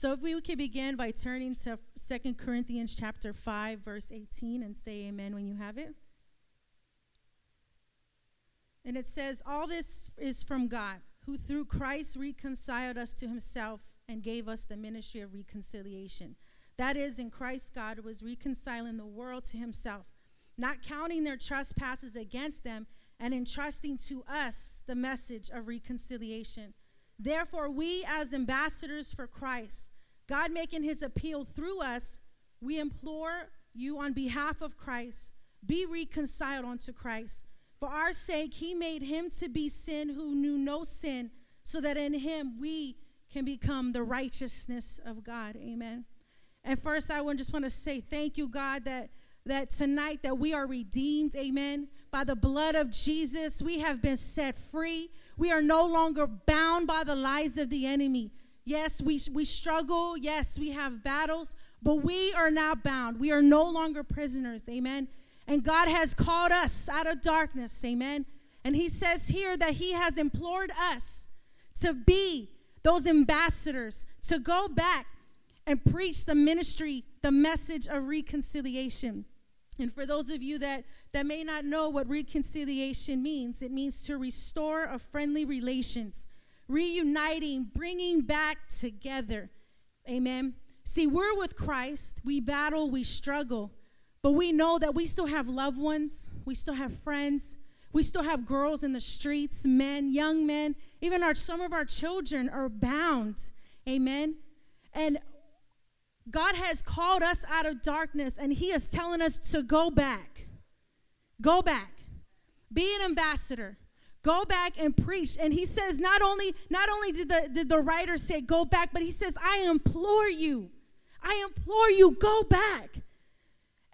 So if we could begin by turning to Second Corinthians chapter 5 verse 18 and say amen when you have it. And it says all this is from God, who through Christ reconciled us to himself and gave us the ministry of reconciliation. That is in Christ God was reconciling the world to himself, not counting their trespasses against them and entrusting to us the message of reconciliation. Therefore, we as ambassadors for Christ, God making his appeal through us, we implore you on behalf of Christ, be reconciled unto Christ. For our sake, he made him to be sin who knew no sin, so that in him we can become the righteousness of God. Amen. And first, I just want to say thank you, God, that that tonight that we are redeemed amen by the blood of jesus we have been set free we are no longer bound by the lies of the enemy. Yes, we, we struggle. Yes, we have battles, but we are not bound. We are no longer prisoners. Amen. And God has called us out of darkness. Amen. And He says here that He has implored us to be those ambassadors, to go back and preach the ministry, the message of reconciliation. And for those of you that, that may not know what reconciliation means, it means to restore a friendly relations, reuniting, bringing back together. Amen. See, we're with Christ. We battle, we struggle, but we know that we still have loved ones, we still have friends, we still have girls in the streets, men, young men, even our some of our children are bound. Amen. And God has called us out of darkness and He is telling us to go back. Go back. Be an ambassador. Go back and preach. And he says, not only, not only did the, did the writer say go back, but he says, I implore you. I implore you, go back.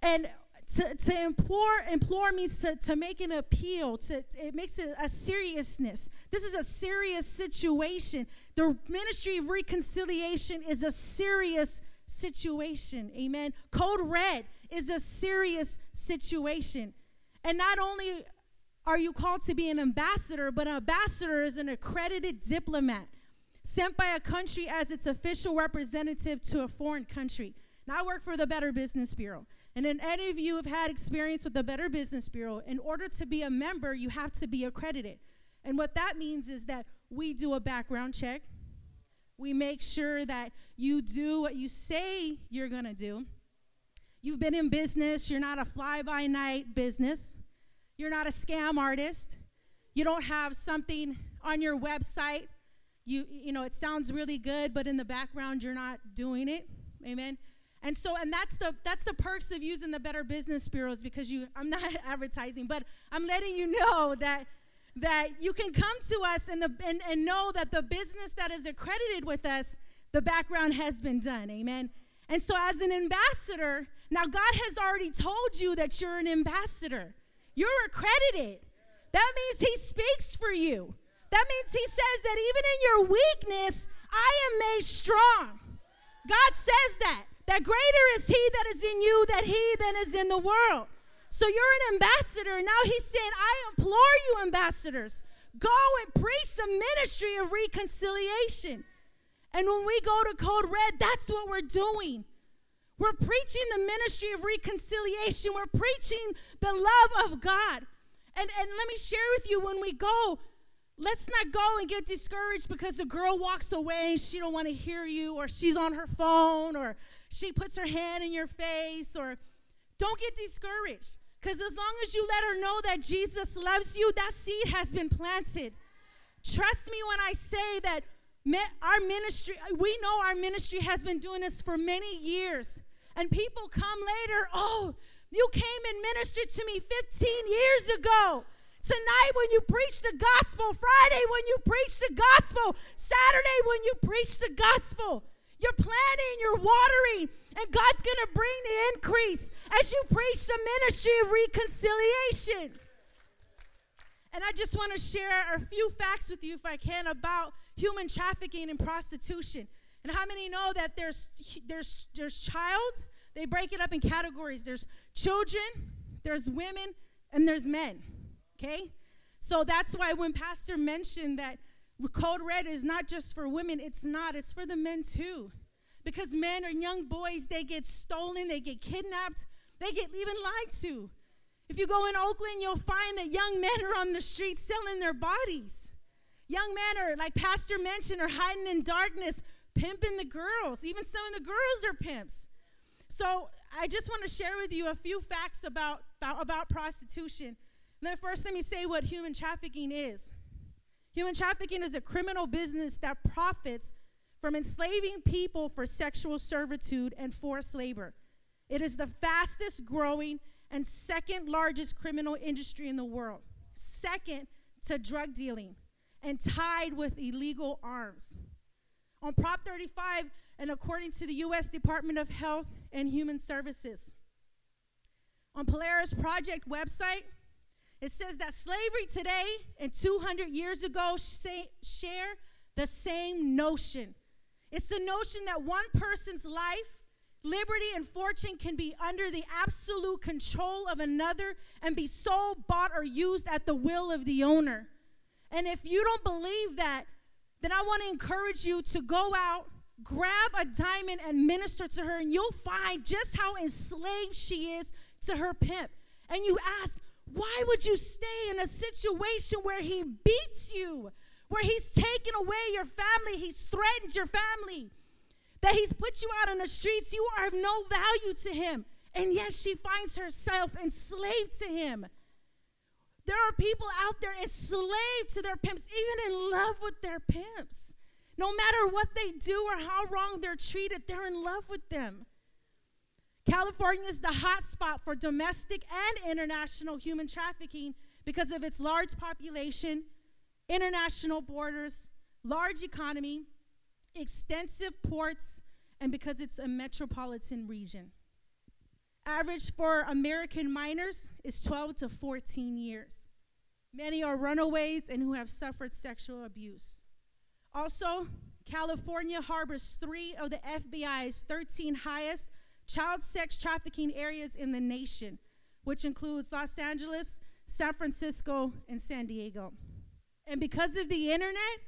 And to, to implore, implore means to, to make an appeal. To, it makes it a seriousness. This is a serious situation. The ministry of reconciliation is a serious situation. Amen. Code red is a serious situation. And not only are you called to be an ambassador, but an ambassador is an accredited diplomat sent by a country as its official representative to a foreign country. Now, I work for the Better Business Bureau. And if any of you have had experience with the Better Business Bureau, in order to be a member, you have to be accredited. And what that means is that we do a background check, we make sure that you do what you say you're going to do. You've been in business, you're not a fly by night business, you're not a scam artist, you don't have something on your website. You, you know, it sounds really good, but in the background, you're not doing it. Amen. And so, and that's the that's the perks of using the Better Business Bureaus because you. I'm not advertising, but I'm letting you know that that you can come to us and, the, and, and know that the business that is accredited with us, the background has been done. Amen. And so, as an ambassador, now God has already told you that you're an ambassador. You're accredited. That means He speaks for you. That means He says that even in your weakness, I am made strong. God says that. That greater is He that is in you than He that is in the world. So you're an ambassador. Now he's saying, I implore you, ambassadors, go and preach the ministry of reconciliation. And when we go to Code Red, that's what we're doing. We're preaching the ministry of reconciliation. We're preaching the love of God. And, and let me share with you when we go, let's not go and get discouraged because the girl walks away and she don't want to hear you or she's on her phone or she puts her hand in your face or don't get discouraged. Because as long as you let her know that Jesus loves you, that seed has been planted. Trust me when I say that our ministry, we know our ministry has been doing this for many years. And people come later, oh, you came and ministered to me 15 years ago. Tonight, when you preach the gospel, Friday, when you preach the gospel, Saturday, when you preach the gospel, you're planting, you're watering, and God's going to bring the increase as you preach the ministry of reconciliation. And I just want to share a few facts with you, if I can, about human trafficking and prostitution. And how many know that there's there's there's child? They break it up in categories. There's children, there's women, and there's men. Okay? So that's why when Pastor mentioned that Code Red is not just for women, it's not, it's for the men too. because men or young boys, they get stolen, they get kidnapped, they get even lied to. If you go in Oakland, you'll find that young men are on the streets selling their bodies. Young men are, like Pastor mentioned, are hiding in darkness, pimping the girls. Even some of the girls are pimps. So I just want to share with you a few facts about, about, about prostitution. Then first, let me say what human trafficking is. Human trafficking is a criminal business that profits from enslaving people for sexual servitude and forced labor. It is the fastest growing and second largest criminal industry in the world, second to drug dealing, and tied with illegal arms. On Prop 35, and according to the U.S. Department of Health and Human Services, on Polaris Project website, it says that slavery today and 200 years ago share the same notion. It's the notion that one person's life Liberty and fortune can be under the absolute control of another and be sold, bought, or used at the will of the owner. And if you don't believe that, then I want to encourage you to go out, grab a diamond, and minister to her, and you'll find just how enslaved she is to her pimp. And you ask, why would you stay in a situation where he beats you, where he's taken away your family, he's threatened your family? that he's put you out on the streets. You are of no value to him. And yet she finds herself enslaved to him. There are people out there enslaved to their pimps, even in love with their pimps. No matter what they do or how wrong they're treated, they're in love with them. California is the hot spot for domestic and international human trafficking because of its large population, international borders, large economy, extensive ports, and because it's a metropolitan region. Average for American minors is 12 to 14 years. Many are runaways and who have suffered sexual abuse. Also, California harbors three of the FBI's 13 highest child sex trafficking areas in the nation, which includes Los Angeles, San Francisco, and San Diego. And because of the internet,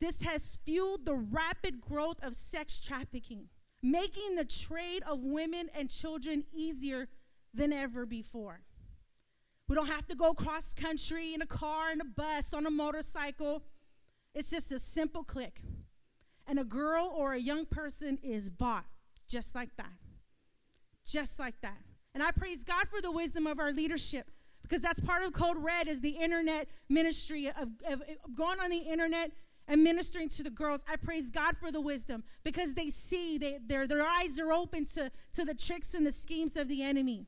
this has fueled the rapid growth of sex trafficking, making the trade of women and children easier than ever before. We don't have to go cross country in a car, in a bus, on a motorcycle. It's just a simple click. And a girl or a young person is bought just like that. Just like that. And I praise God for the wisdom of our leadership because that's part of Code Red is the internet ministry of, of, of going on the internet and ministering to the girls. I praise God for the wisdom because they see, they, their, their eyes are open to, to the tricks and the schemes of the enemy.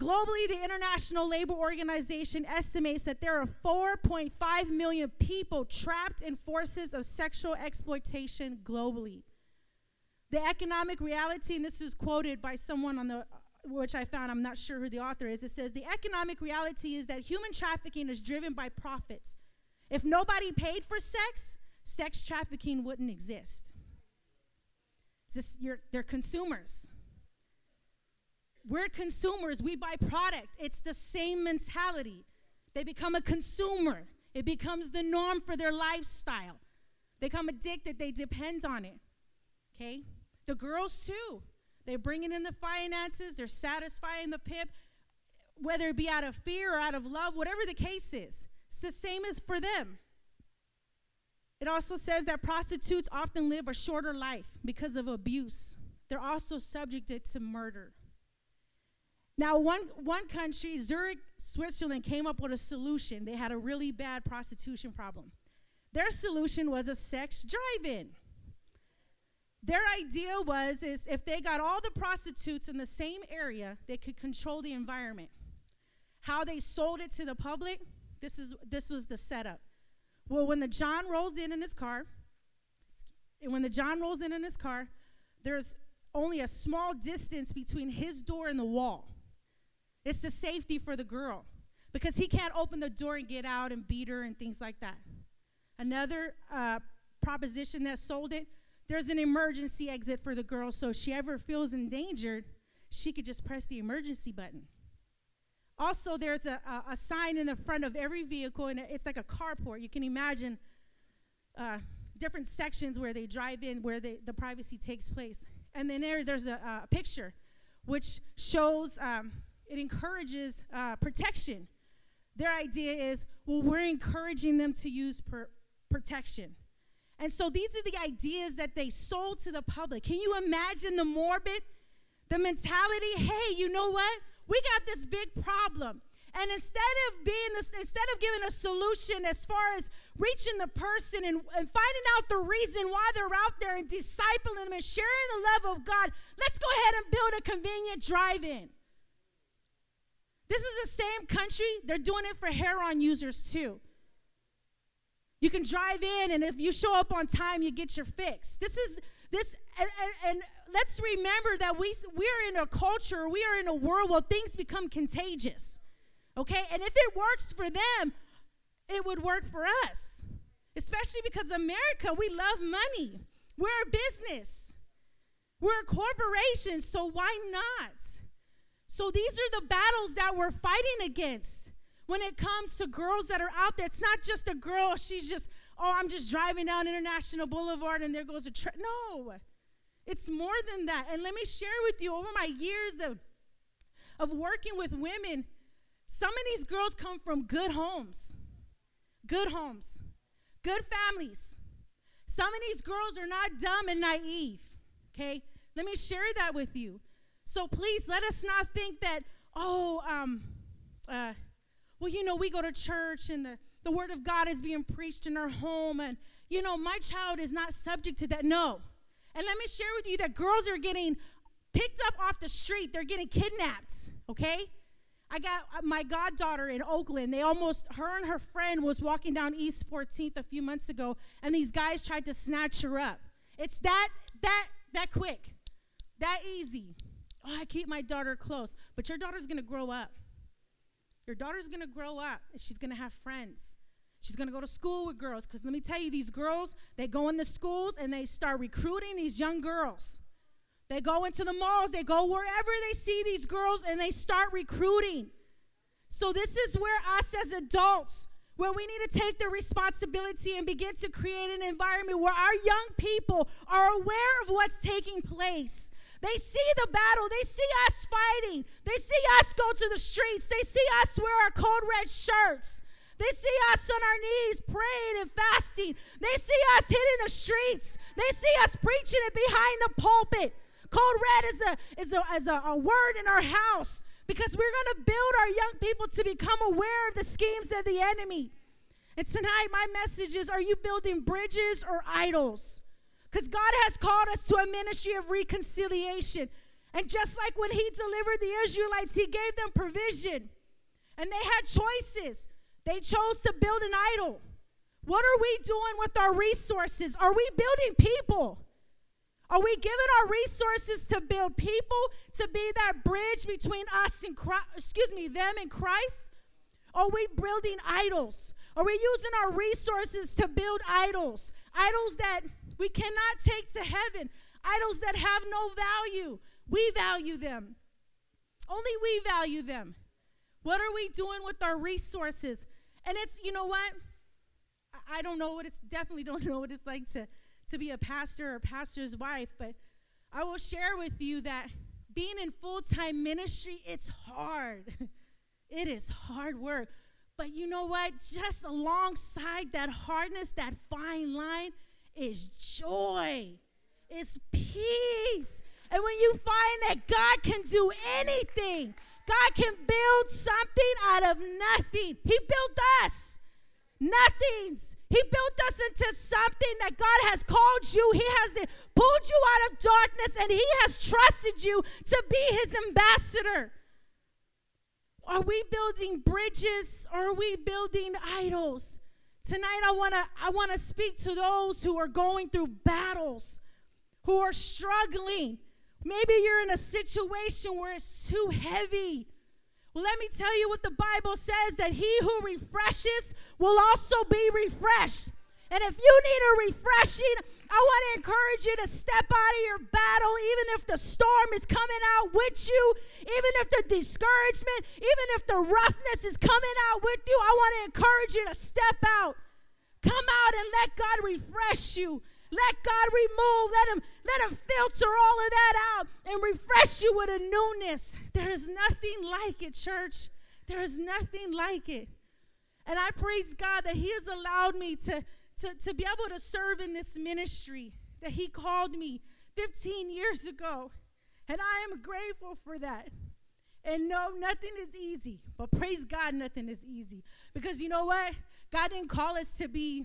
Globally, the International Labor Organization estimates that there are 4.5 million people trapped in forces of sexual exploitation globally. The economic reality, and this is quoted by someone on the which I found, I'm not sure who the author is. It says the economic reality is that human trafficking is driven by profits if nobody paid for sex, sex trafficking wouldn't exist. Just, they're consumers. We're consumers. We buy product. It's the same mentality. They become a consumer. It becomes the norm for their lifestyle. They become addicted. They depend on it. Okay? The girls, too. They're bringing in the finances. They're satisfying the pimp, whether it be out of fear or out of love, whatever the case is. The same as for them. It also says that prostitutes often live a shorter life because of abuse. They're also subjected to murder. Now, one, one country, Zurich, Switzerland, came up with a solution. They had a really bad prostitution problem. Their solution was a sex drive-in. Their idea was is if they got all the prostitutes in the same area, they could control the environment. How they sold it to the public, this, is, this was the setup. Well, when the John rolls in in his car, and when the John rolls in in his car, there's only a small distance between his door and the wall. It's the safety for the girl because he can't open the door and get out and beat her and things like that. Another uh, proposition that sold it there's an emergency exit for the girl, so if she ever feels endangered, she could just press the emergency button. Also, there's a, a, a, sign in the front of every vehicle, and it's like a carport. You can imagine uh, different sections where they drive in, where they, the privacy takes place. And then there, there's a, a picture which shows, um, it encourages uh, protection. Their idea is, well, we're encouraging them to use per- protection. And so these are the ideas that they sold to the public. Can you imagine the morbid, the mentality? Hey, you know what? We got this big problem. And instead of being this, instead of giving a solution as far as reaching the person and, and finding out the reason why they're out there and discipling them and sharing the love of God, let's go ahead and build a convenient drive-in. This is the same country, they're doing it for heroin users too. You can drive in, and if you show up on time, you get your fix. This is this, and, and, and, let's remember that we we're in a culture, we are in a world where things become contagious. Okay, and if it works for them, it would work for us. Especially because America, we love money. We're a business. We're a corporation, so why not? So these are the battles that we're fighting against when it comes to girls that are out there. It's not just a girl, she's just, oh, I'm just driving down International Boulevard and there goes a truck. No, it's more than that. And let me share with you over my years of, of working with women, some of these girls come from good homes, good homes, good families. Some of these girls are not dumb and naive, okay? Let me share that with you. So please let us not think that, oh, um, uh, well, you know, we go to church and the, the word of God is being preached in our home, and, you know, my child is not subject to that. No. And let me share with you that girls are getting picked up off the street, they're getting kidnapped, okay? I got uh, my goddaughter in Oakland. They almost, her and her friend was walking down East 14th a few months ago, and these guys tried to snatch her up. It's that, that, that quick, that easy. Oh, I keep my daughter close. But your daughter's gonna grow up. Your daughter's gonna grow up and she's gonna have friends. She's gonna go to school with girls. Because let me tell you, these girls, they go in the schools and they start recruiting these young girls. They go into the malls, they go wherever they see these girls and they start recruiting. So, this is where us as adults, where we need to take the responsibility and begin to create an environment where our young people are aware of what's taking place. They see the battle. They see us fighting. They see us go to the streets. They see us wear our Code Red shirts. They see us on our knees praying and fasting. They see us hitting the streets. They see us preaching it behind the pulpit. Code red is a is a, is a, a word in our house because we're going to build our young people to become aware of the schemes of the enemy. And tonight, my message is: Are you building bridges or idols? Because God has called us to a ministry of reconciliation. And just like when He delivered the Israelites, He gave them provision. And they had choices. They chose to build an idol. What are we doing with our resources? Are we building people? Are we giving our resources to build people to be that bridge between us and Christ, excuse me, them and Christ? Are we building idols? Are we using our resources to build idols? Idols that we cannot take to heaven idols that have no value. We value them. Only we value them. What are we doing with our resources? And it's, you know what? I don't know what it's, definitely don't know what it's like to, to be a pastor or pastor's wife, but I will share with you that being in full time ministry, it's hard. it is hard work. But you know what? Just alongside that hardness, that fine line, is joy, is peace. And when you find that God can do God can build something out of nothing. He built us. Nothings. He built us into something that God has called you. He has pulled you out of darkness and He has trusted you to be His ambassador. Are we building bridges or are we building idols? Tonight I want to I want to speak to those who are going through battles, who are struggling. Maybe you're in a situation where it's too heavy. Well, let me tell you what the Bible says that he who refreshes will also be refreshed. And if you need a refreshing, I want to encourage you to step out of your battle, even if the storm is coming out with you, even if the discouragement, even if the roughness is coming out with you. I want to encourage you to step out. Come out and let God refresh you. Let God remove, let him, let him filter all of that out and refresh you with a newness. There is nothing like it, church. There is nothing like it. And I praise God that He has allowed me to, to, to be able to serve in this ministry that He called me 15 years ago. And I am grateful for that. And no, nothing is easy. But praise God, nothing is easy. Because you know what? God didn't call us to be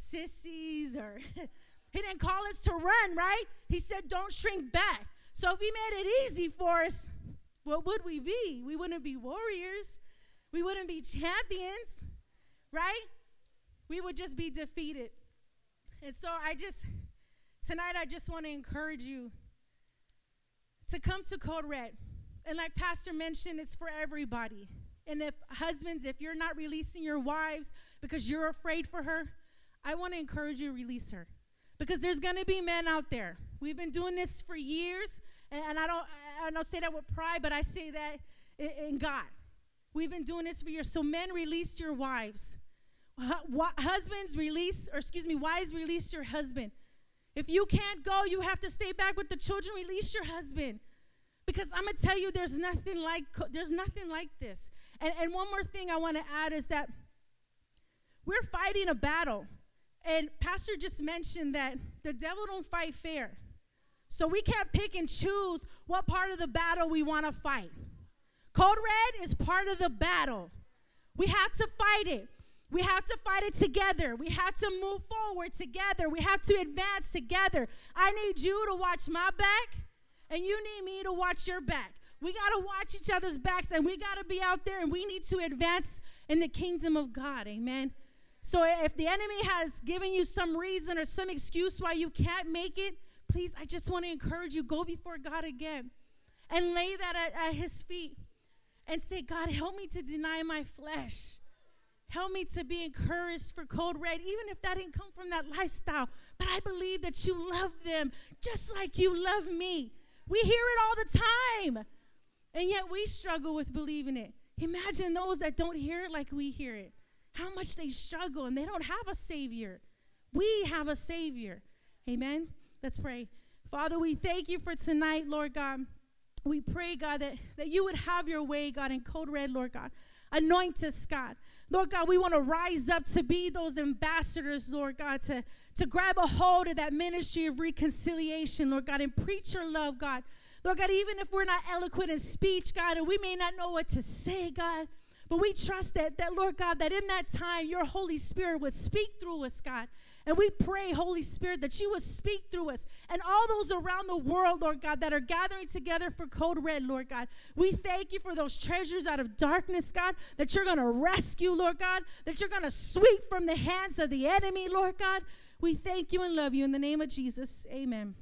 sissies or He didn't call us to run, right? He said, don't shrink back. So if He made it easy for us, what would we be? We wouldn't be warriors. We wouldn't be champions, right? We would just be defeated. And so I just, tonight, I just want to encourage you to come to Code Red. And like Pastor mentioned, it's for everybody. And if husbands, if you're not releasing your wives because you're afraid for her, I want to encourage you to release her. Because there's going to be men out there. We've been doing this for years, and, and I don't I don't say that with pride, but I say that in, in God. We've been doing this for years. So men, release your wives. Husbands, release, or excuse me, wives, release your husband. If you can't go, you have to stay back with the children. Release your husband, because I'm gonna tell you, there's nothing like there's nothing like this. And, and one more thing I want to add is that we're fighting a battle. And Pastor just mentioned that the devil don't fight fair. So we can't pick and choose what part of the battle we want to fight. Code red is part of the battle. We have to fight it. We have to fight it together. We have to move forward together. We have to advance together. I need you to watch my back, and you need me to watch your back. We got to watch each other's backs, and we got to be out there, and we need to advance in the kingdom of God. Amen. So if the enemy has given you some reason or some excuse why you can't make it, please, I just want to encourage you go before God again and lay that at, at his feet and say, God, help me to deny my flesh. Help me to be encouraged for Code Red, even if that didn't come from that lifestyle. But I believe that you love them just like you love me. We hear it all the time, and yet we struggle with believing it. Imagine those that don't hear it like we hear it. How much they struggle, and they don't have a Savior. We have a Savior. Amen. Let's pray. Father, we thank you for tonight, Lord God we pray, God, that, that you would have your way, God, in Code Red, Lord God. Anoint us, God. Lord God, we want to rise up to be those ambassadors, Lord God, to, to grab a hold of that ministry of reconciliation, Lord God, and preach your love, God. Lord God, even if we're not eloquent in speech, God, and we may not know what to say, God, but we trust that, that, Lord God, that in that time your Holy Spirit would speak through us, God, and we pray, Holy Spirit, that you would speak through us and all those around the world, Lord God, that are gathering together for Code Red, Lord God. We thank you for those treasures out of darkness, God, that you're going to rescue, Lord God, that you're going to sweep from the hands of the enemy, Lord God. We thank you and love you in the name of Jesus. Amen.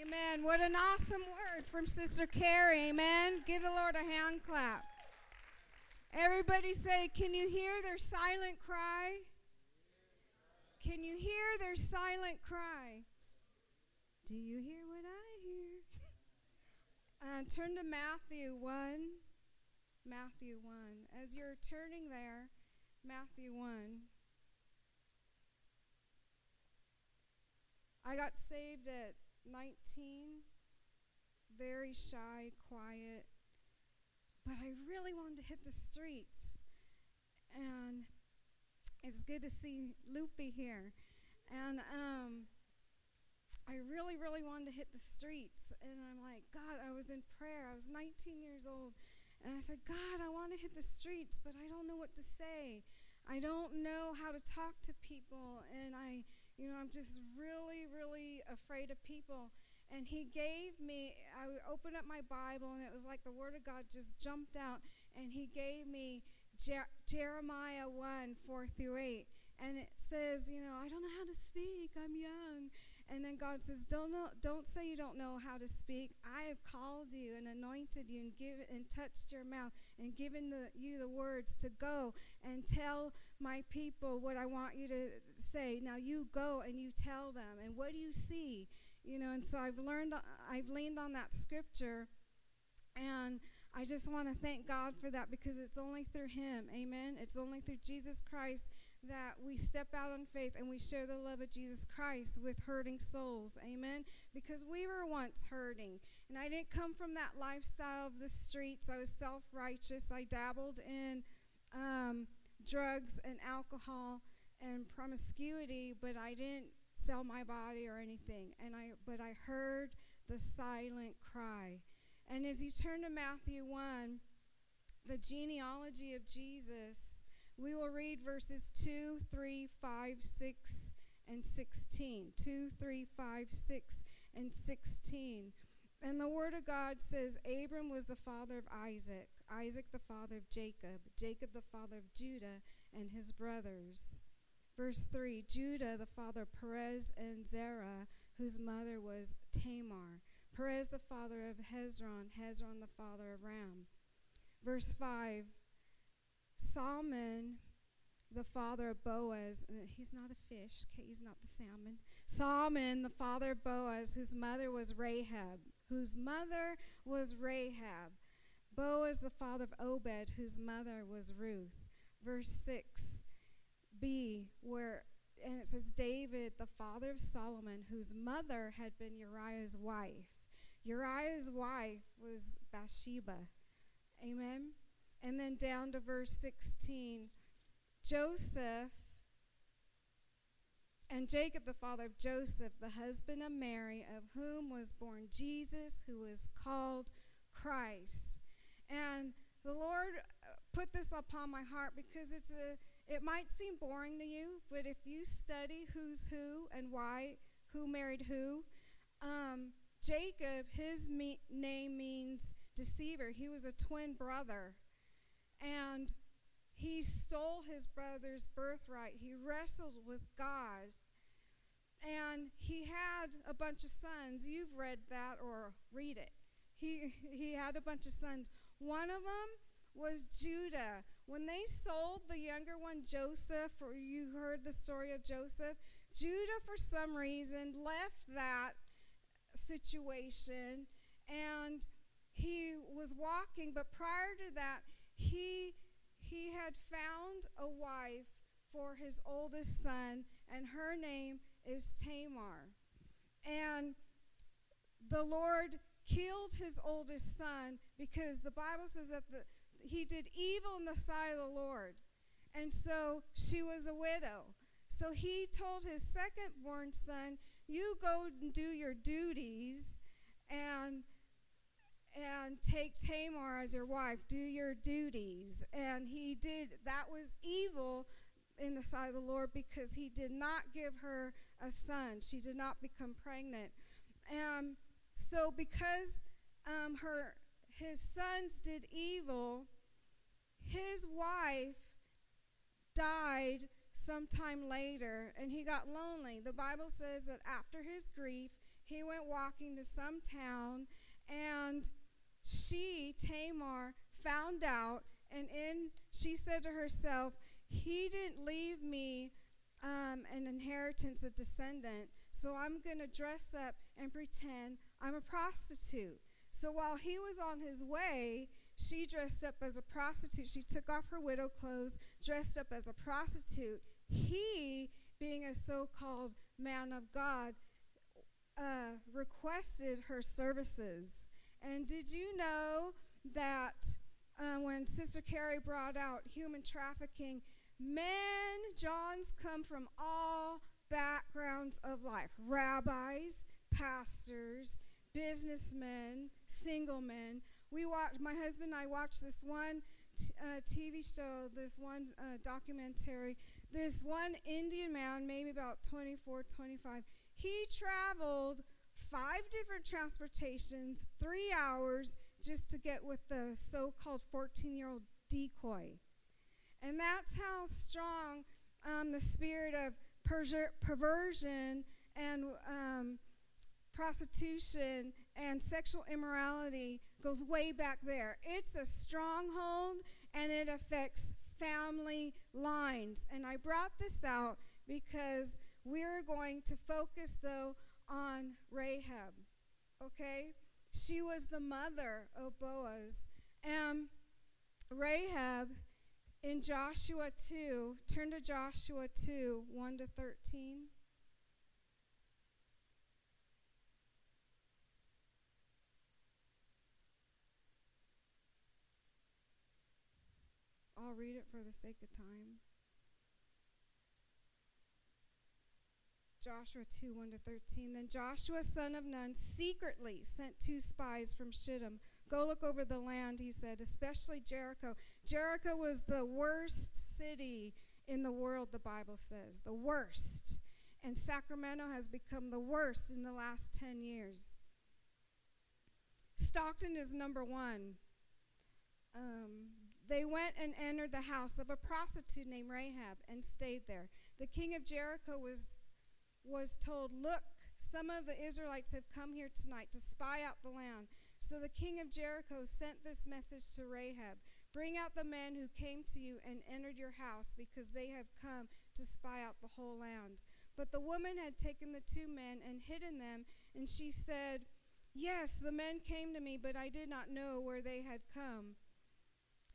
Amen. What an awesome word from Sister Carrie. Amen. Give the Lord a hand clap. Everybody say, Can you hear their silent cry? Can you hear their silent cry? Do you hear what I hear? uh, turn to Matthew 1. Matthew 1. As you're turning there, Matthew 1. I got saved at 19, very shy, quiet, but I really wanted to hit the streets. And it's good to see Loopy here. And um, I really, really wanted to hit the streets. And I'm like, God, I was in prayer. I was 19 years old. And I said, God, I want to hit the streets, but I don't know what to say. I don't know how to talk to people. And I, you know, I'm just really, really afraid of people. And he gave me, I opened up my Bible, and it was like the Word of God just jumped out. And he gave me Jer- Jeremiah 1 4 through 8. And it says, you know, I don't know how to speak, I'm young. And then God says, don't, know, don't say you don't know how to speak. I have called you and anointed you and, given and touched your mouth and given the, you the words to go and tell my people what I want you to say. Now you go and you tell them. And what do you see? You know, and so I've learned, I've leaned on that scripture. And I just want to thank God for that because it's only through Him, amen. It's only through Jesus Christ that we step out on faith and we share the love of Jesus Christ with hurting souls. Amen. Because we were once hurting. And I didn't come from that lifestyle of the streets. I was self righteous. I dabbled in um, drugs and alcohol and promiscuity, but I didn't sell my body or anything. And I, but I heard the silent cry. And as you turn to Matthew 1, the genealogy of Jesus, we will read verses 2, 3, 5, 6, and 16. 2, 3, 5, 6, and 16. And the Word of God says Abram was the father of Isaac, Isaac the father of Jacob, Jacob the father of Judah and his brothers. Verse 3 Judah the father of Perez and Zerah, whose mother was Tamar. Perez the father of Hezron, Hezron the father of Ram. Verse 5 Salmon, the father of Boaz, uh, he's not a fish, okay, he's not the salmon. Salmon, the father of Boaz, whose mother was Rahab, whose mother was Rahab. Boaz, the father of Obed, whose mother was Ruth. Verse 6 B, where, and it says, David, the father of Solomon, whose mother had been Uriah's wife. Uriah's wife was Bathsheba. Amen. And then down to verse 16 Joseph and Jacob, the father of Joseph, the husband of Mary, of whom was born Jesus, who is called Christ. And the Lord uh, put this upon my heart because it's a it might seem boring to you, but if you study who's who and why, who married who, um, Jacob, his me- name means deceiver. He was a twin brother. And he stole his brother's birthright. He wrestled with God. And he had a bunch of sons. You've read that or read it. He, he had a bunch of sons. One of them was Judah. When they sold the younger one, Joseph, or you heard the story of Joseph, Judah, for some reason, left that situation and he was walking, but prior to that, he he had found a wife for his oldest son, and her name is Tamar. And the Lord killed his oldest son because the Bible says that the, he did evil in the sight of the Lord. And so she was a widow. So he told his second born son, You go and do your duties and and take Tamar as your wife, do your duties. And he did, that was evil in the sight of the Lord because he did not give her a son. She did not become pregnant. And so, because um, her, his sons did evil, his wife died sometime later and he got lonely. The Bible says that after his grief, he went walking to some town and she, Tamar, found out, and in she said to herself, He didn't leave me um, an inheritance, a descendant, so I'm going to dress up and pretend I'm a prostitute. So while he was on his way, she dressed up as a prostitute. She took off her widow clothes, dressed up as a prostitute. He, being a so called man of God, uh, requested her services. And did you know that uh, when Sister Carrie brought out human trafficking, men, Johns come from all backgrounds of life rabbis, pastors, businessmen, single men. We watched, my husband and I watched this one t- uh, TV show, this one uh, documentary. This one Indian man, maybe about 24, 25, he traveled five different transportations, three hours just to get with the so called 14 year old decoy. And that's how strong um, the spirit of perversion and um, prostitution and sexual immorality goes way back there. It's a stronghold and it affects family lines. And I brought this out because we're going to focus, though, on Rahab. Okay? She was the mother of Boaz. And Rahab in Joshua 2, turn to Joshua 2 1 to 13. I'll read it for the sake of time. Joshua 2 1 to 13. Then Joshua, son of Nun, secretly sent two spies from Shittim. Go look over the land, he said, especially Jericho. Jericho was the worst city in the world, the Bible says. The worst. And Sacramento has become the worst in the last 10 years. Stockton is number one. Um, they went and entered the house of a prostitute named Rahab and stayed there. The king of Jericho was was told, Look, some of the Israelites have come here tonight to spy out the land. So the king of Jericho sent this message to Rahab Bring out the men who came to you and entered your house, because they have come to spy out the whole land. But the woman had taken the two men and hidden them, and she said, Yes, the men came to me, but I did not know where they had come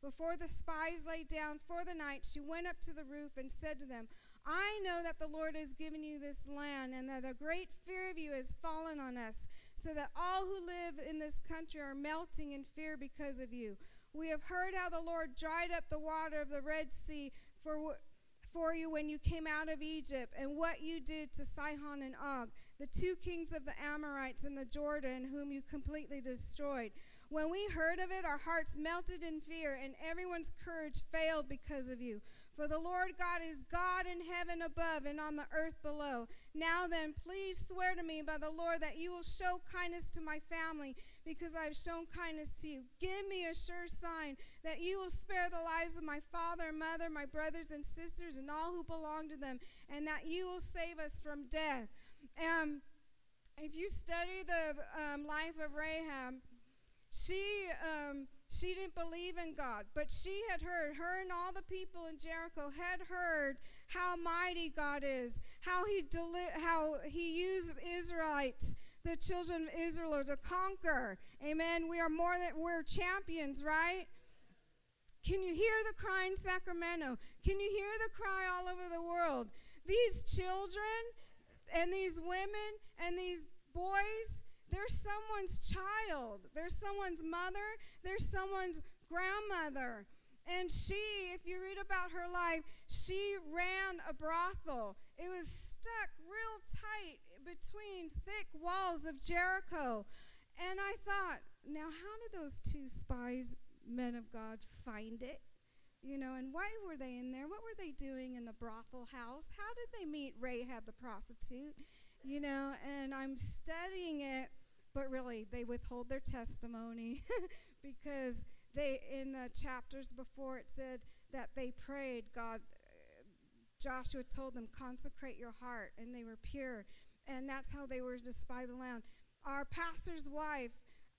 Before the spies lay down for the night, she went up to the roof and said to them, I know that the Lord has given you this land, and that a great fear of you has fallen on us, so that all who live in this country are melting in fear because of you. We have heard how the Lord dried up the water of the Red Sea for, you when you came out of Egypt, and what you did to Sihon and Og, the two kings of the Amorites in the Jordan, whom you completely destroyed. When we heard of it, our hearts melted in fear, and everyone's courage failed because of you. For the Lord God is God in heaven above and on the earth below. Now then, please swear to me by the Lord that you will show kindness to my family because I have shown kindness to you. Give me a sure sign that you will spare the lives of my father and mother, my brothers and sisters, and all who belong to them, and that you will save us from death. Um, if you study the um, life of Rahab, she. Um, she didn't believe in God, but she had heard, her and all the people in Jericho had heard how mighty God is, how he deli- how he used Israelites, the children of Israel to conquer. Amen. We are more than we're champions, right? Can you hear the cry in Sacramento? Can you hear the cry all over the world? These children and these women and these boys there's someone's child, there's someone's mother, there's someone's grandmother. And she, if you read about her life, she ran a brothel. It was stuck real tight between thick walls of Jericho. And I thought, now how did those two spies, men of God, find it? You know, and why were they in there? What were they doing in the brothel house? How did they meet Rahab the prostitute? You know, and I'm studying it but really they withhold their testimony because they in the chapters before it said that they prayed god joshua told them consecrate your heart and they were pure and that's how they were to spy the land. Our pastor's wife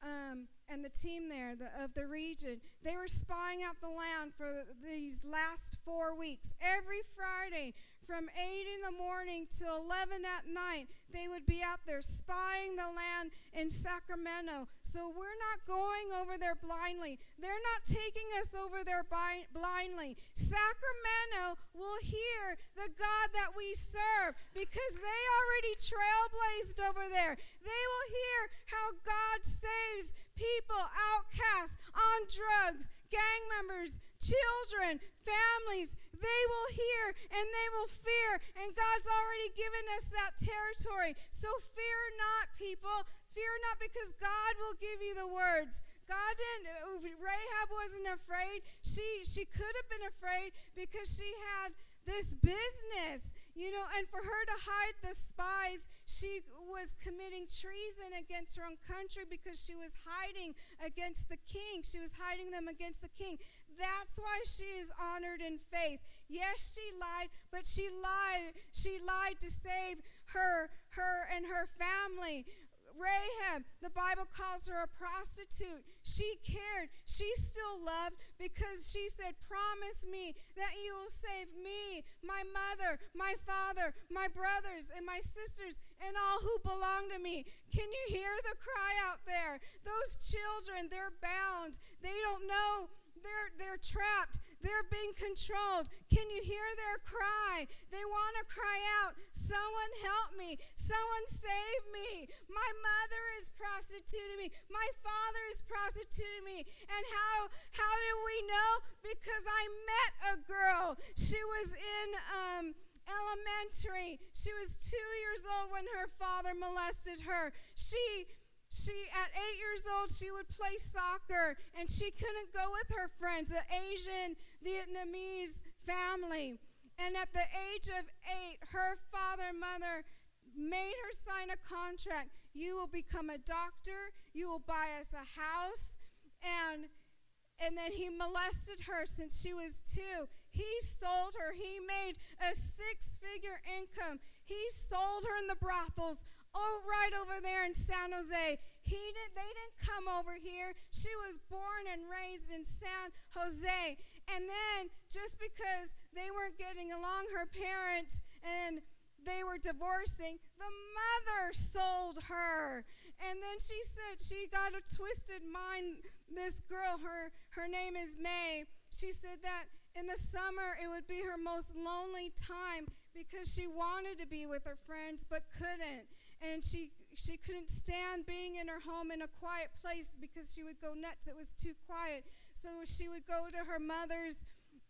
um, and the team there the, of the region they were spying out the land for these last four weeks. Every friday from 8 in the morning till 11 at night, they would be out there spying the land in Sacramento. So we're not going over there blindly. They're not taking us over there blindly. Sacramento will hear the God that we serve because they already trailblazed over there. They will hear how God saves people outcasts on drugs, gang members, children, families. They will hear and they will fear. And God's already given us that territory. So fear not, people. Fear not because God will give you the words. God didn't, Rahab wasn't afraid. She, she could have been afraid because she had this business, you know, and for her to hide the spies, she was committing treason against her own country because she was hiding against the king. She was hiding them against the king. That's why she is honored in faith. Yes, she lied, but she lied. She lied to save her, her and her family. Rahab, the Bible calls her a prostitute. She cared. She still loved because she said, Promise me that you will save me, my mother, my father, my brothers, and my sisters, and all who belong to me. Can you hear the cry out there? Those children, they're bound. They don't know they're, they're trapped. They're being controlled. Can you hear their cry? They want to cry out, Someone help me. Someone save me. My mother is prostituting me. My father is prostituting me. And how, how do we know? Because I met a girl. She was in. Um, elementary. She was two years old when her father molested her. She she at eight years old she would play soccer and she couldn't go with her friends the asian vietnamese family and at the age of eight her father mother made her sign a contract you will become a doctor you will buy us a house and and then he molested her since she was two. He sold her. He made a six figure income. He sold her in the brothels oh, right over there in San Jose. He did, they didn't come over here. She was born and raised in San Jose. And then, just because they weren't getting along, her parents and they were divorcing, the mother sold her. And then she said she got a twisted mind. This girl, her, her name is May, she said that in the summer it would be her most lonely time because she wanted to be with her friends but couldn't and she she couldn't stand being in her home in a quiet place because she would go nuts. It was too quiet. So she would go to her mother's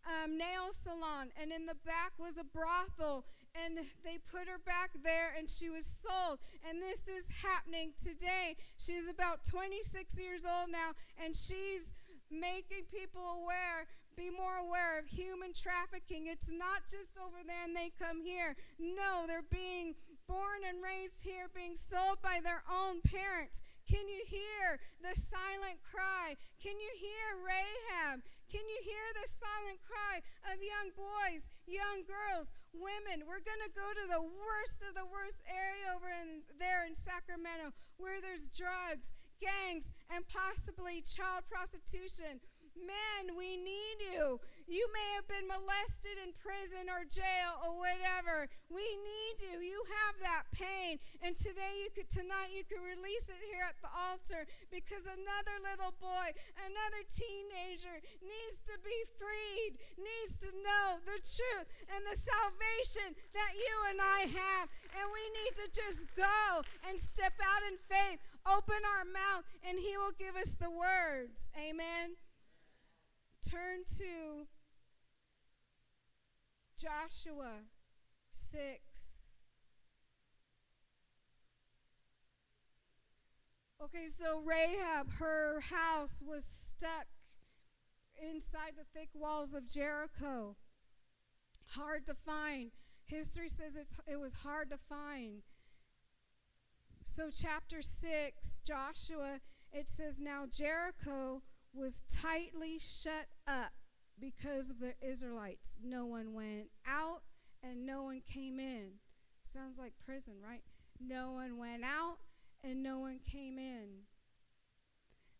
um, nail salon and in the back was a brothel and they put her back there and she was sold. And this is happening today. She's about 26 years old now and she's making people aware be more aware of human trafficking. It's not just over there and they come here. No they're being born and raised here being sold by their own parents. Can you hear the silent cry? Can you hear Rahab? Can you hear the silent cry of young boys, young girls, women? We're going to go to the worst of the worst area over in, there in Sacramento where there's drugs, gangs, and possibly child prostitution. Men, we need you. You may have been molested in prison or jail or whatever. We need you. You have that pain. And today you could tonight you could release it here at the altar because another little boy, another teenager needs to be freed, needs to know the truth and the salvation that you and I have. And we need to just go and step out in faith, open our mouth, and he will give us the words. Amen turn to Joshua 6. Okay, so Rahab, her house was stuck inside the thick walls of Jericho. Hard to find. History says it was hard to find. So, chapter 6, Joshua, it says, Now Jericho was tightly shut up because of the Israelites. No one went out and no one came in. Sounds like prison, right? No one went out and no one came in.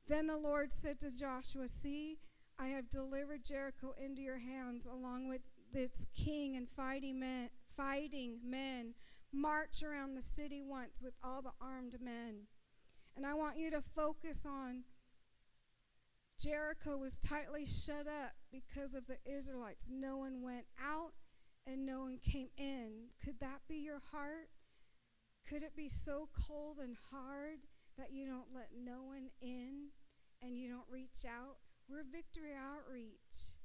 Then the Lord said to Joshua, See, I have delivered Jericho into your hands, along with its king and fighting men. Fighting men march around the city once with all the armed men. And I want you to focus on Jericho was tightly shut up because of the Israelites. No one went out and no one came in. Could that be your heart? Could it be so cold and hard that you don't let no one in and you don't reach out? We're victory outreach.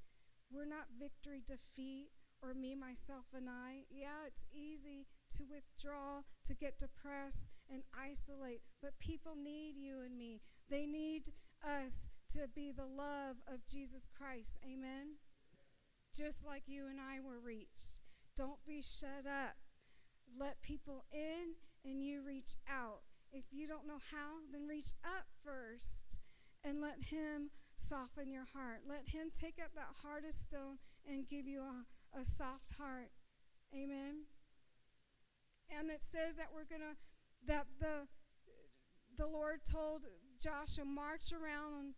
We're not victory defeat or me, myself, and I. Yeah, it's easy to withdraw, to get depressed and isolate, but people need you and me. They need us to be the love of Jesus Christ. Amen. Just like you and I were reached. Don't be shut up. Let people in and you reach out. If you don't know how, then reach up first and let Him soften your heart. Let Him take up that hardest stone and give you a, a soft heart. Amen. And it says that we're gonna that the the Lord told Joshua march around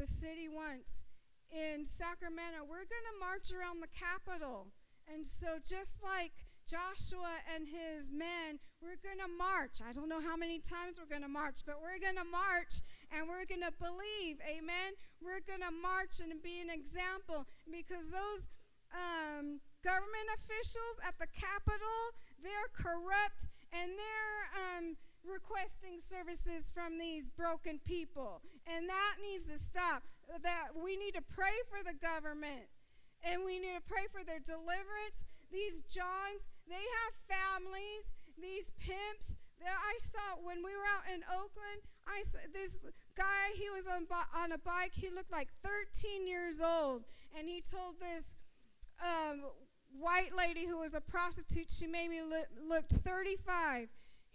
the city once in Sacramento. We're gonna march around the Capitol. And so just like Joshua and his men, we're going to march. I don't know how many times we're going to march, but we're going to march and we're going to believe. Amen. We're going to march and be an example because those um, government officials at the Capitol, they're corrupt and they're um, requesting services from these broken people. And that needs to stop. That we need to pray for the government and we need to pray for their deliverance. These Johns, they have families. These pimps. I saw when we were out in Oakland. I saw this guy. He was on on a bike. He looked like 13 years old, and he told this um, white lady who was a prostitute. She made me looked 35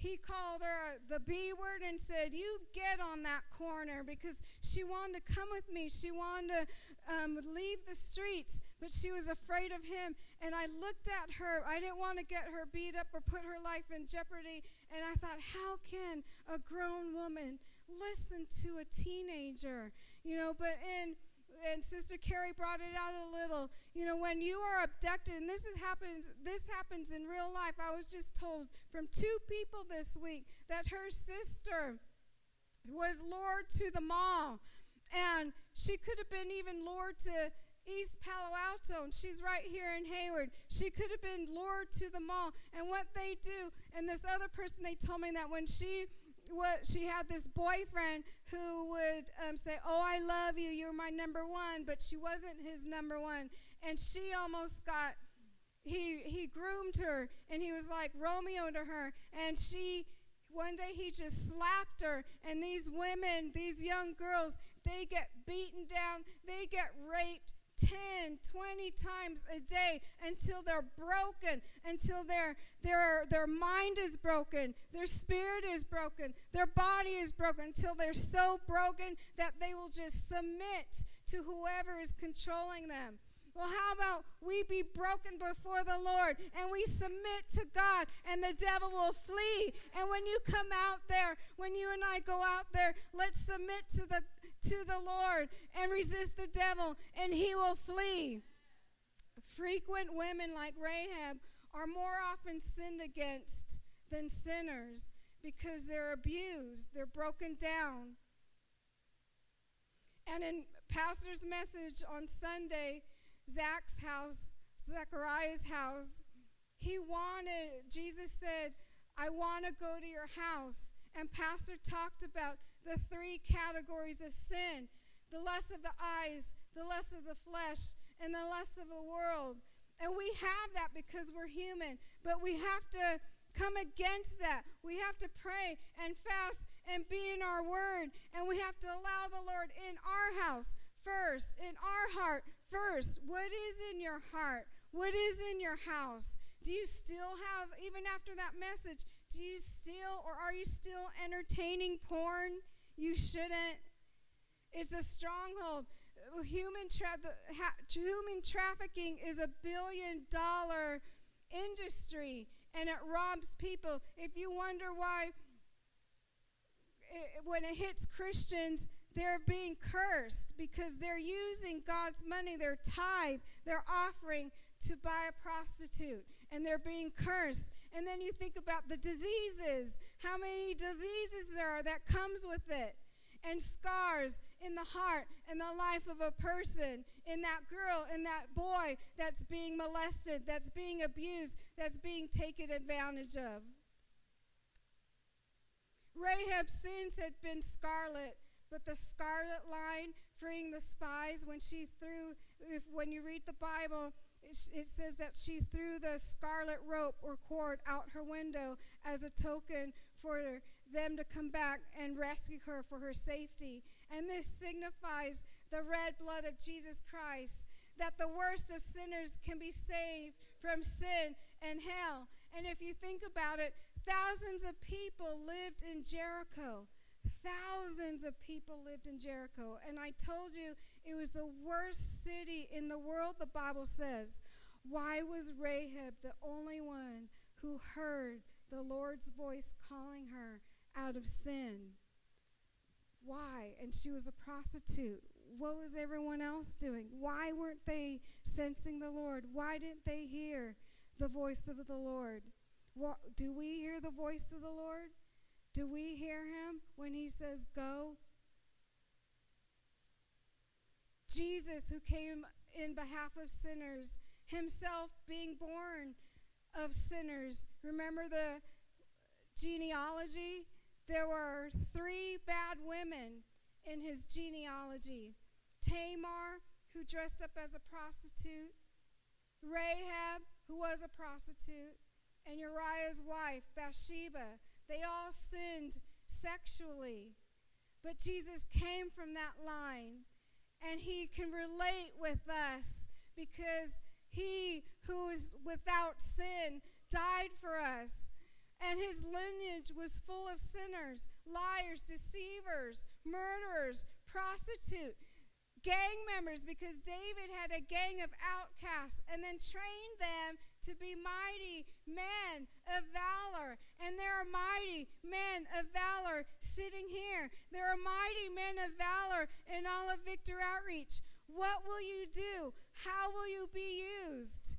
he called her the B word and said, You get on that corner because she wanted to come with me. She wanted to um, leave the streets, but she was afraid of him. And I looked at her. I didn't want to get her beat up or put her life in jeopardy. And I thought, How can a grown woman listen to a teenager? You know, but in and Sister Carrie brought it out a little. You know, when you are abducted, and this is happens, this happens in real life. I was just told from two people this week that her sister was lured to the mall, and she could have been even lured to East Palo Alto, and she's right here in Hayward. She could have been lured to the mall, and what they do, and this other person, they told me that when she what she had this boyfriend who would um, say, "Oh, I love you. You're my number one," but she wasn't his number one, and she almost got. He he groomed her, and he was like Romeo to her, and she. One day he just slapped her, and these women, these young girls, they get beaten down, they get raped, 10, 20 times a day until they're broken, until their, their, their mind is broken, their spirit is broken, their body is broken, until they're so broken that they will just submit to whoever is controlling them. Well, how about we be broken before the Lord and we submit to God and the devil will flee. And when you come out there, when you and I go out there, let's submit to the to the Lord and resist the devil and he will flee. Frequent women like Rahab are more often sinned against than sinners because they're abused, they're broken down. And in pastor's message on Sunday, Zach's house, Zechariah's house, he wanted, Jesus said, I want to go to your house. And Pastor talked about the three categories of sin the lust of the eyes, the lust of the flesh, and the lust of the world. And we have that because we're human, but we have to come against that. We have to pray and fast and be in our word, and we have to allow the Lord in our house first, in our heart first. What is in your heart? What is in your house? Do you still have, even after that message, do you still or are you still entertaining porn? You shouldn't. It's a stronghold. Human, tra- ha- human trafficking is a billion dollar industry and it robs people. If you wonder why, it, when it hits Christians, they're being cursed because they're using God's money, their tithe, their offering to buy a prostitute and they're being cursed. And then you think about the diseases, how many diseases there are that comes with it. And scars in the heart and the life of a person, in that girl, in that boy that's being molested, that's being abused, that's being taken advantage of. Rahab's sins had been scarlet, but the scarlet line freeing the spies when she threw, if, when you read the Bible, it says that she threw the scarlet rope or cord out her window as a token for them to come back and rescue her for her safety. And this signifies the red blood of Jesus Christ, that the worst of sinners can be saved from sin and hell. And if you think about it, thousands of people lived in Jericho. Thousands of people lived in Jericho. And I told you it was the worst city in the world, the Bible says. Why was Rahab the only one who heard the Lord's voice calling her out of sin? Why? And she was a prostitute. What was everyone else doing? Why weren't they sensing the Lord? Why didn't they hear the voice of the Lord? What, do we hear the voice of the Lord? Do we hear him when he says, Go? Jesus, who came in behalf of sinners, himself being born of sinners. Remember the genealogy? There were three bad women in his genealogy Tamar, who dressed up as a prostitute, Rahab, who was a prostitute, and Uriah's wife, Bathsheba. They all sinned sexually. But Jesus came from that line, and he can relate with us because he who is without sin died for us. And his lineage was full of sinners, liars, deceivers, murderers, prostitutes gang members because David had a gang of outcasts and then trained them to be mighty men of valor. And there are mighty men of valor sitting here. There are mighty men of valor in all of Victory Outreach. What will you do? How will you be used?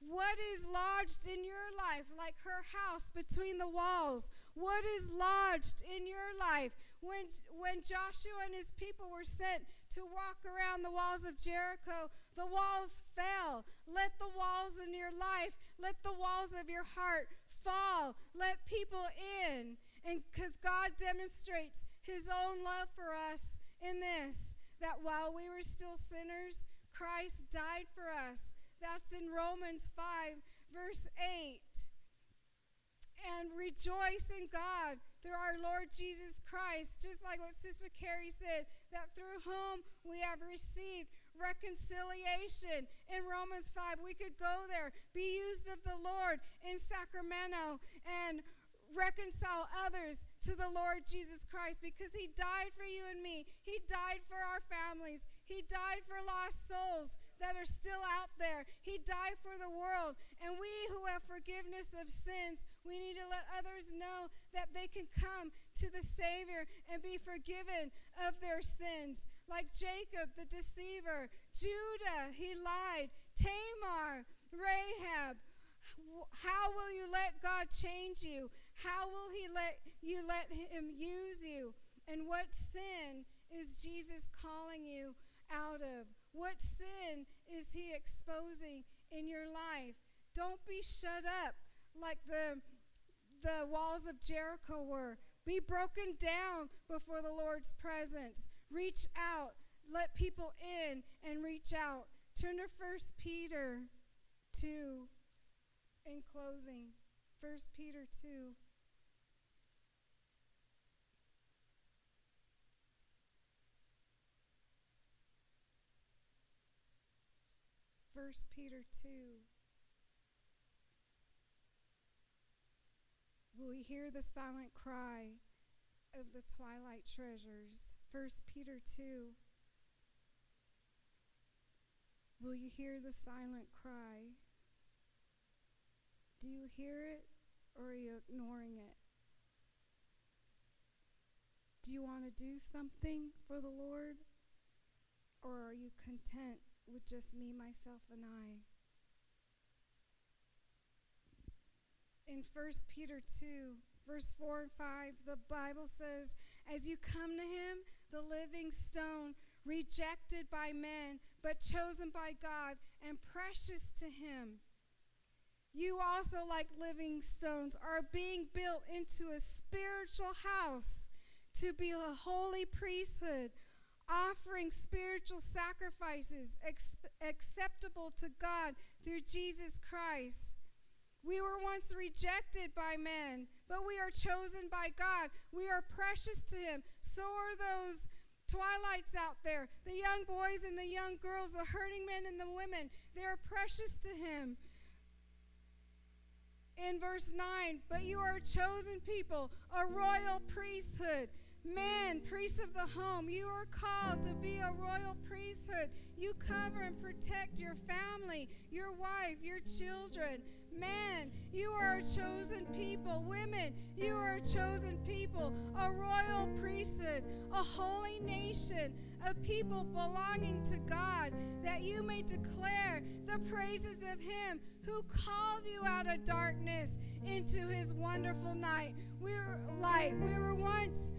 What is lodged in your life, like her house between the walls? What is lodged in your life? When, when Joshua and his people were sent to walk around the walls of Jericho, the walls fell. Let the walls in your life, let the walls of your heart fall. Let people in. And because God demonstrates his own love for us in this, that while we were still sinners, Christ died for us. That's in Romans 5, verse 8 and rejoice in God through our Lord Jesus Christ, just like what Sister Carrie said, that through whom we have received reconciliation. In Romans 5, we could go there, be used of the Lord in Sacramento, and reconcile others to the Lord Jesus Christ because He died for you and me. He died for our families. He died for lost souls that are still out there. He died for the world. And we who have forgiveness of sins, we need to let others know that they can come to the Savior and be forgiven of their sins. Like Jacob, the deceiver, Judah, he lied, Tamar, Rahab, how will you let God change you? How will He let you let Him use you? And what sin is Jesus calling you out of? What sin is He exposing in your life? Don't be shut up like the, the walls of Jericho were. Be broken down before the Lord's presence. Reach out. Let people in and reach out. Turn to 1 Peter 2 in closing, 1 Peter 2. First Peter 2. Will we hear the silent cry of the twilight treasures? First Peter 2. Will you hear the silent cry? Do you hear it or are you ignoring it? Do you want to do something for the Lord or are you content with just me, myself, and I? In 1 Peter 2, verse 4 and 5, the Bible says, As you come to him, the living stone, rejected by men, but chosen by God, and precious to him you also, like living stones, are being built into a spiritual house to be a holy priesthood, offering spiritual sacrifices ex- acceptable to God through Jesus Christ. We were once rejected by men, but we are chosen by God. We are precious to Him. So are those twilights out there, the young boys and the young girls, the hurting men and the women. They are precious to Him in verse 9, but you are a chosen people, a royal priesthood, Men, priests of the home, you are called to be a royal priesthood. You cover and protect your family, your wife, your children. Men, you are a chosen people. Women, you are a chosen people, a royal priesthood, a holy nation, a people belonging to God, that you may declare the praises of Him who called you out of darkness into His wonderful night. We were light. We were once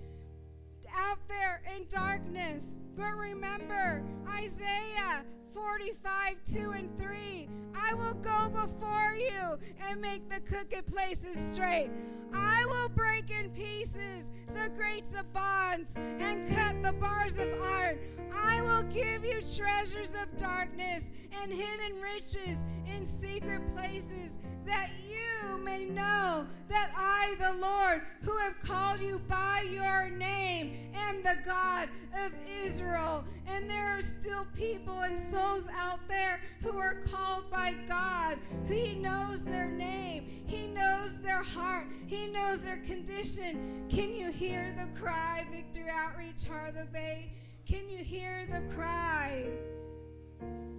out there in darkness. But remember Isaiah 45, 2 and 3. I will go before you and make the crooked places straight. I will break in pieces the grates of bonds and cut the bars of iron. I will give you treasures of darkness and hidden riches in secret places that you may know that I, the Lord, who have called you by your name, am the God of Israel. And there are still people and souls out there who are called by God. He knows their name, He knows their heart, He knows their condition. Can you hear the cry, Victory Outreach, Heart of the Bay? Can you hear the cry?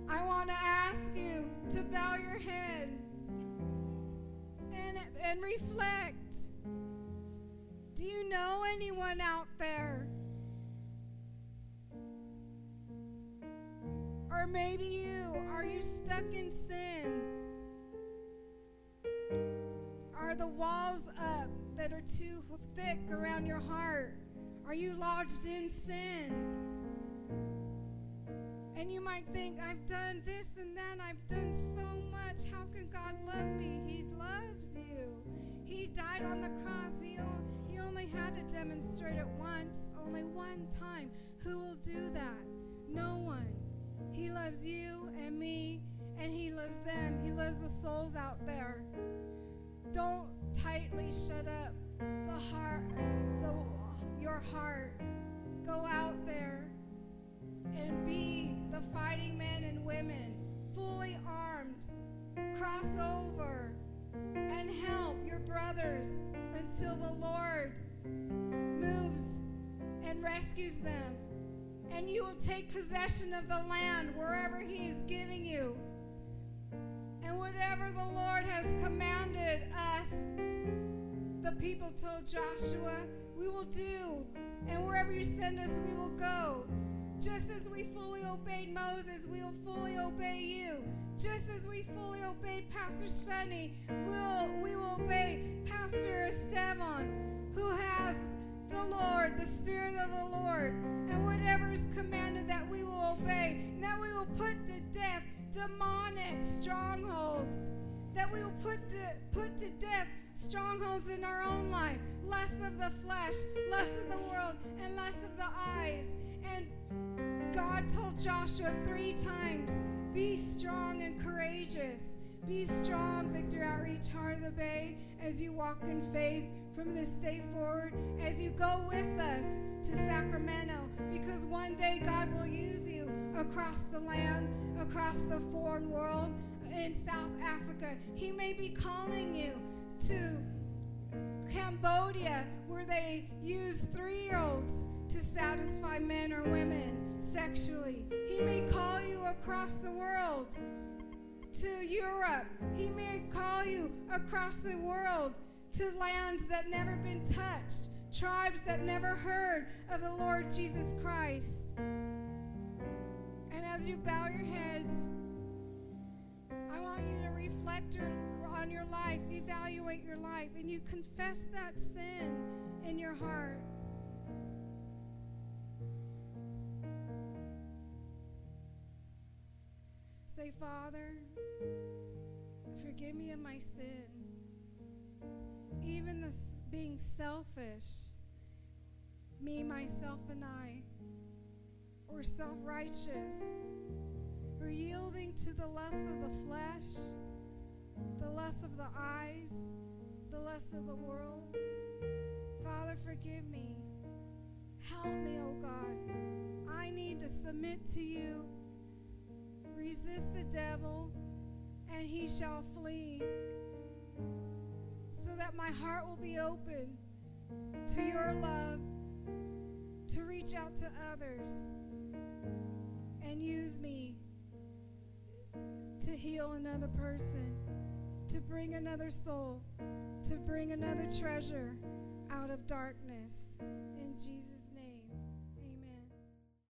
I want to ask you to bow your head and, and reflect. Do you know anyone out there? Or maybe you, are you stuck in sin? Are the walls up that are too thick around your heart? Are you lodged in sin? And you might think, I've done this and that, I've done so much. How can God love me? He loves you. He died on the cross. He, he only had to demonstrate it once, only one time. Who will do that? No one. He loves you and me, and He loves them. He loves the souls out there. Don't tightly shut up the heart, the, your heart. Go out there and be the fighting men and women, fully armed, cross over and help your brothers until the Lord moves and rescues them. And you will take possession of the land wherever He is giving you. And whatever the Lord has commanded us, the people told Joshua, we will do. And wherever you send us, we will go. Just as we fully obeyed Moses, we will fully obey you. Just as we fully obeyed Pastor Sunny, we'll, we will obey Pastor Esteban, who has the Lord, the Spirit of the Lord. And whatever is commanded that we will obey, and that we will put to death demonic strongholds, that we will put to, put to death strongholds in our own life less of the flesh, less of the world, and less of the eyes. And God told Joshua three times be strong and courageous. Be strong, Victory Outreach, Heart of the Bay, as you walk in faith from this day forward, as you go with us to Sacramento, because one day God will use you across the land, across the foreign world, in South Africa. He may be calling you to Cambodia, where they use three year olds to satisfy men or women sexually. He may call you across the world to Europe. He may call you across the world to lands that never been touched, tribes that never heard of the Lord Jesus Christ. And as you bow your heads, I want you to reflect on your life, evaluate your life, and you confess that sin in your heart. Say, Father, forgive me of my sin. Even this being selfish, me, myself, and I, or self righteous, or yielding to the lust of the flesh, the lust of the eyes, the lust of the world. Father, forgive me. Help me, oh God. I need to submit to you Resist the devil, and he shall flee. So that my heart will be open to your love, to reach out to others and use me to heal another person, to bring another soul, to bring another treasure out of darkness. In Jesus'